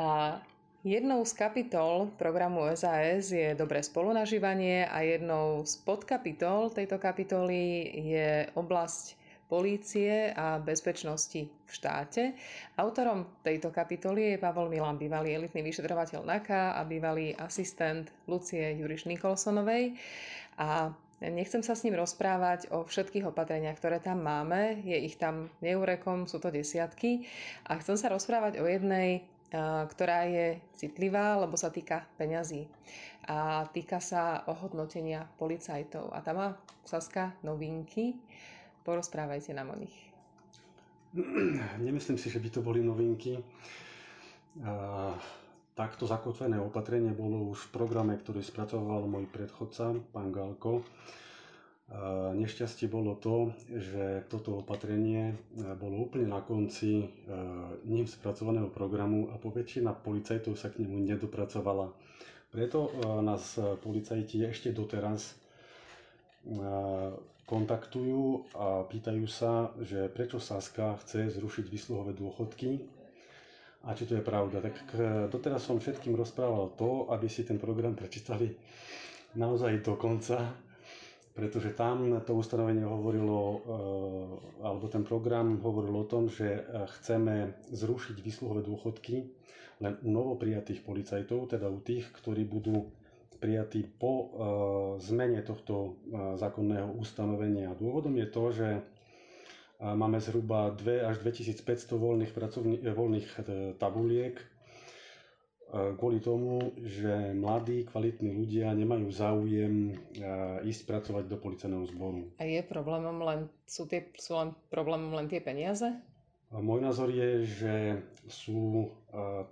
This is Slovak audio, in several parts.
A jednou z kapitol programu SAS je dobré spolunažívanie a jednou z podkapitol tejto kapitoly je oblasť polície a bezpečnosti v štáte. Autorom tejto kapitoly je Pavol Milan, bývalý elitný vyšetrovateľ NAKA a bývalý asistent Lucie Juriš Nikolsonovej. A Nechcem sa s ním rozprávať o všetkých opatreniach, ktoré tam máme. Je ich tam neurekom, sú to desiatky. A chcem sa rozprávať o jednej, ktorá je citlivá, lebo sa týka peňazí. A týka sa ohodnotenia policajtov. A tam má Saska novinky. Porozprávajte nám o nich. Nemyslím si, že by to boli novinky. Takto zakotvené opatrenie bolo už v programe, ktorý spracoval môj predchodca, pán Galko. Nešťastie bolo to, že toto opatrenie bolo úplne na konci ním spracovaného programu a poväčšina policajtov sa k nemu nedopracovala. Preto nás policajti ešte doteraz kontaktujú a pýtajú sa, že prečo Saska chce zrušiť vysluhové dôchodky a či to je pravda. Tak doteraz som všetkým rozprával to, aby si ten program prečítali naozaj do konca, pretože tam to ustanovenie hovorilo, eh, alebo ten program hovoril o tom, že chceme zrušiť vysluhové dôchodky len u novoprijatých policajtov, teda u tých, ktorí budú prijatý po e, zmene tohto e, zákonného ustanovenia. Dôvodom je to, že e, máme zhruba 2 až 2500 voľných, pracovní, voľných tabuliek kvôli tomu, že mladí, kvalitní ľudia nemajú záujem ísť pracovať do policajného zboru. A je problémom len, sú, tie, sú len problémom len tie peniaze? Môj názor je, že sú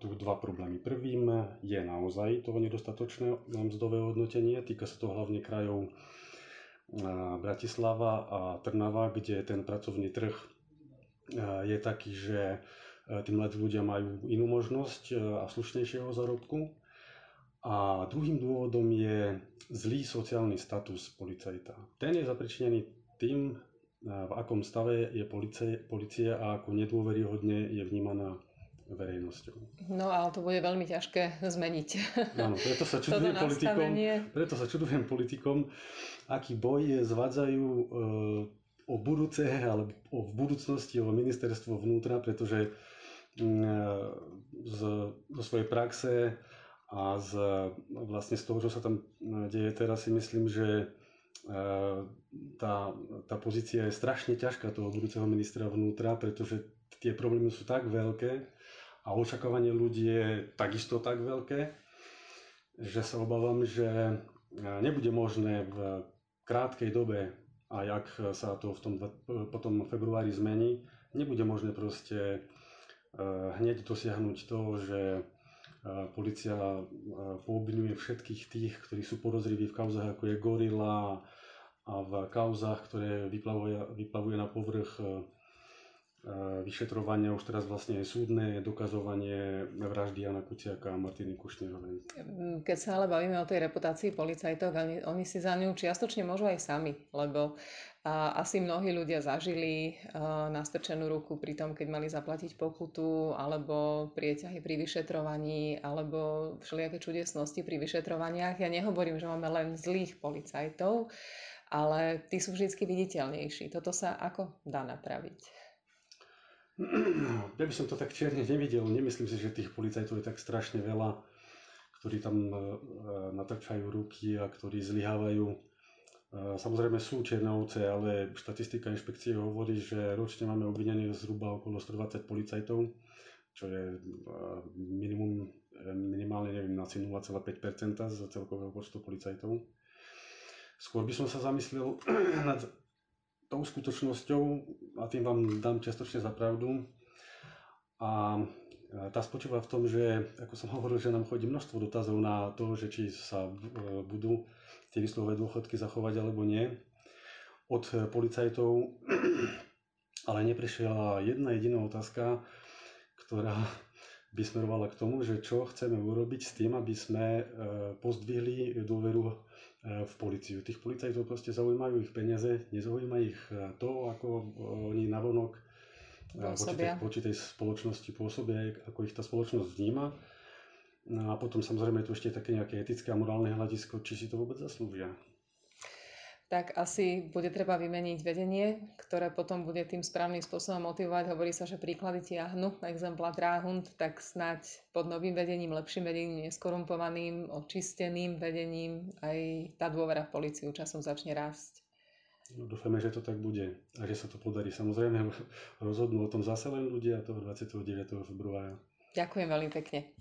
tu dva problémy. Prvým je naozaj to nedostatočné mzdové hodnotenie. Týka sa to hlavne krajov Bratislava a Trnava, kde ten pracovný trh je taký, že tí mladí ľudia majú inú možnosť a slušnejšieho zárobku. A druhým dôvodom je zlý sociálny status policajta. Ten je zapričinený tým, v akom stave je policie, policia a ako nedôveryhodne je vnímaná verejnosťou. No ale to bude veľmi ťažké zmeniť. Áno, preto sa čudujem politikom, preto sa čudujem politikom, aký boj zvádzajú e, o budúce, alebo o v budúcnosti o ministerstvo vnútra, pretože e, z, zo svojej praxe a z, vlastne z toho, čo sa tam deje teraz, si myslím, že tá, tá pozícia je strašne ťažká toho budúceho ministra vnútra, pretože tie problémy sú tak veľké a očakávanie ľudí je takisto tak veľké, že sa obávam, že nebude možné v krátkej dobe, a jak sa to v tom potom februári zmení, nebude možné proste hneď dosiahnuť to, že policia poobvinuje všetkých tých, ktorí sú podozriví v kauzách ako je Gorila a v kauzách, ktoré vyplavuje, vyplavuje na povrch vyšetrovania už teraz vlastne je súdne dokazovanie vraždy Jana Kuciaka a Martiny Kušnerovej. Keď sa ale bavíme o tej reputácii policajtov, oni, oni si za ňu čiastočne môžu aj sami, lebo a, asi mnohí ľudia zažili a, nastrčenú ruku pri tom, keď mali zaplatiť pokutu, alebo prieťahy pri vyšetrovaní, alebo všelijaké čudesnosti pri vyšetrovaniach. Ja nehovorím, že máme len zlých policajtov, ale tí sú vždy viditeľnejší. Toto sa ako dá napraviť? Ja by som to tak čierne nevidel. Nemyslím si, že tých policajtov je tak strašne veľa, ktorí tam e, e, natrčajú ruky a ktorí zlyhávajú. E, samozrejme sú čierne ovce, ale štatistika inšpekcie hovorí, že ročne máme obvinených zhruba okolo 120 policajtov, čo je minimum, minimálne neviem, asi 0,5% z celkového počtu policajtov. Skôr by som sa zamyslel nad tou skutočnosťou, a tým vám dám čiastočne za pravdu, a tá spočíva v tom, že, ako som hovoril, že nám chodí množstvo dotazov na to, že či sa e, budú tie výsluhové dôchodky zachovať alebo nie. Od policajtov, ale neprišla jedna jediná otázka, ktorá by smerovala k tomu, že čo chceme urobiť s tým, aby sme e, pozdvihli dôveru e, v policiu. Tých policajtov proste zaujímajú ich peniaze, nezaujíma ich e, to, ako oni navonok voči tej, voči tej spoločnosti pôsobia, ako ich tá spoločnosť vníma. No a potom samozrejme je tu ešte také nejaké etické a morálne hľadisko, či si to vôbec zaslúžia tak asi bude treba vymeniť vedenie, ktoré potom bude tým správnym spôsobom motivovať. Hovorí sa, že príklady tiahnu, exempla dráhund, tak snať pod novým vedením, lepším vedením, neskorumpovaným, očisteným vedením aj tá dôvera v policiu časom začne rásť. No, dúfame, že to tak bude a že sa to podarí. Samozrejme rozhodnú o tom zase len ľudia toho 29. februára. Ďakujem veľmi pekne.